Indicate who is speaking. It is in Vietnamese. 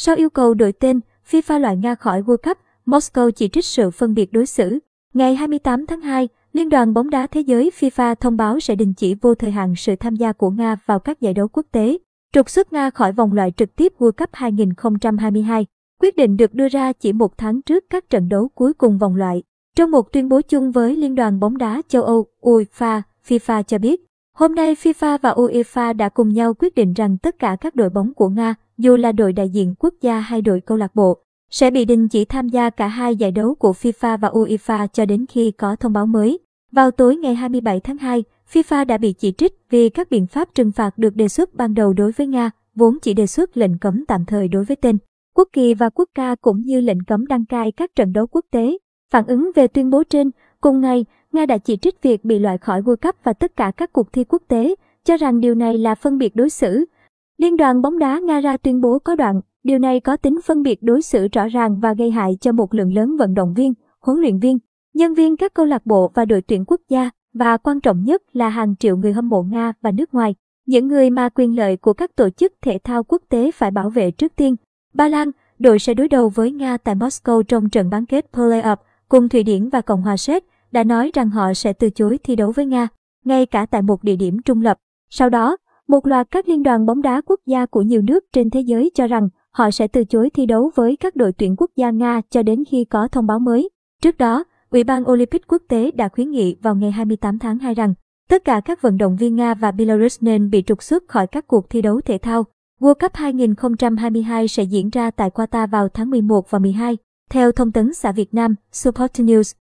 Speaker 1: Sau yêu cầu đổi tên, FIFA loại Nga khỏi World Cup, Moscow chỉ trích sự phân biệt đối xử. Ngày 28 tháng 2, Liên đoàn bóng đá thế giới FIFA thông báo sẽ đình chỉ vô thời hạn sự tham gia của Nga vào các giải đấu quốc tế, trục xuất Nga khỏi vòng loại trực tiếp World Cup 2022. Quyết định được đưa ra chỉ một tháng trước các trận đấu cuối cùng vòng loại. Trong một tuyên bố chung với Liên đoàn bóng đá châu Âu UEFA, FIFA cho biết, hôm nay FIFA và UEFA đã cùng nhau quyết định rằng tất cả các đội bóng của Nga, dù là đội đại diện quốc gia hay đội câu lạc bộ, sẽ bị đình chỉ tham gia cả hai giải đấu của FIFA và UEFA cho đến khi có thông báo mới. Vào tối ngày 27 tháng 2, FIFA đã bị chỉ trích vì các biện pháp trừng phạt được đề xuất ban đầu đối với Nga, vốn chỉ đề xuất lệnh cấm tạm thời đối với tên, quốc kỳ và quốc ca cũng như lệnh cấm đăng cai các trận đấu quốc tế. Phản ứng về tuyên bố trên, cùng ngày, Nga đã chỉ trích việc bị loại khỏi World Cup và tất cả các cuộc thi quốc tế, cho rằng điều này là phân biệt đối xử. Liên đoàn bóng đá Nga ra tuyên bố có đoạn, điều này có tính phân biệt đối xử rõ ràng và gây hại cho một lượng lớn vận động viên, huấn luyện viên, nhân viên các câu lạc bộ và đội tuyển quốc gia, và quan trọng nhất là hàng triệu người hâm mộ Nga và nước ngoài, những người mà quyền lợi của các tổ chức thể thao quốc tế phải bảo vệ trước tiên. Ba Lan, đội sẽ đối đầu với Nga tại Moscow trong trận bán kết Play-off cùng Thụy Điển và Cộng hòa Séc đã nói rằng họ sẽ từ chối thi đấu với Nga, ngay cả tại một địa điểm trung lập. Sau đó, một loạt các liên đoàn bóng đá quốc gia của nhiều nước trên thế giới cho rằng họ sẽ từ chối thi đấu với các đội tuyển quốc gia Nga cho đến khi có thông báo mới. Trước đó, Ủy ban Olympic quốc tế đã khuyến nghị vào ngày 28 tháng 2 rằng tất cả các vận động viên Nga và Belarus nên bị trục xuất khỏi các cuộc thi đấu thể thao. World Cup 2022 sẽ diễn ra tại Qatar vào tháng 11 và 12. Theo thông tấn xã Việt Nam, Support News,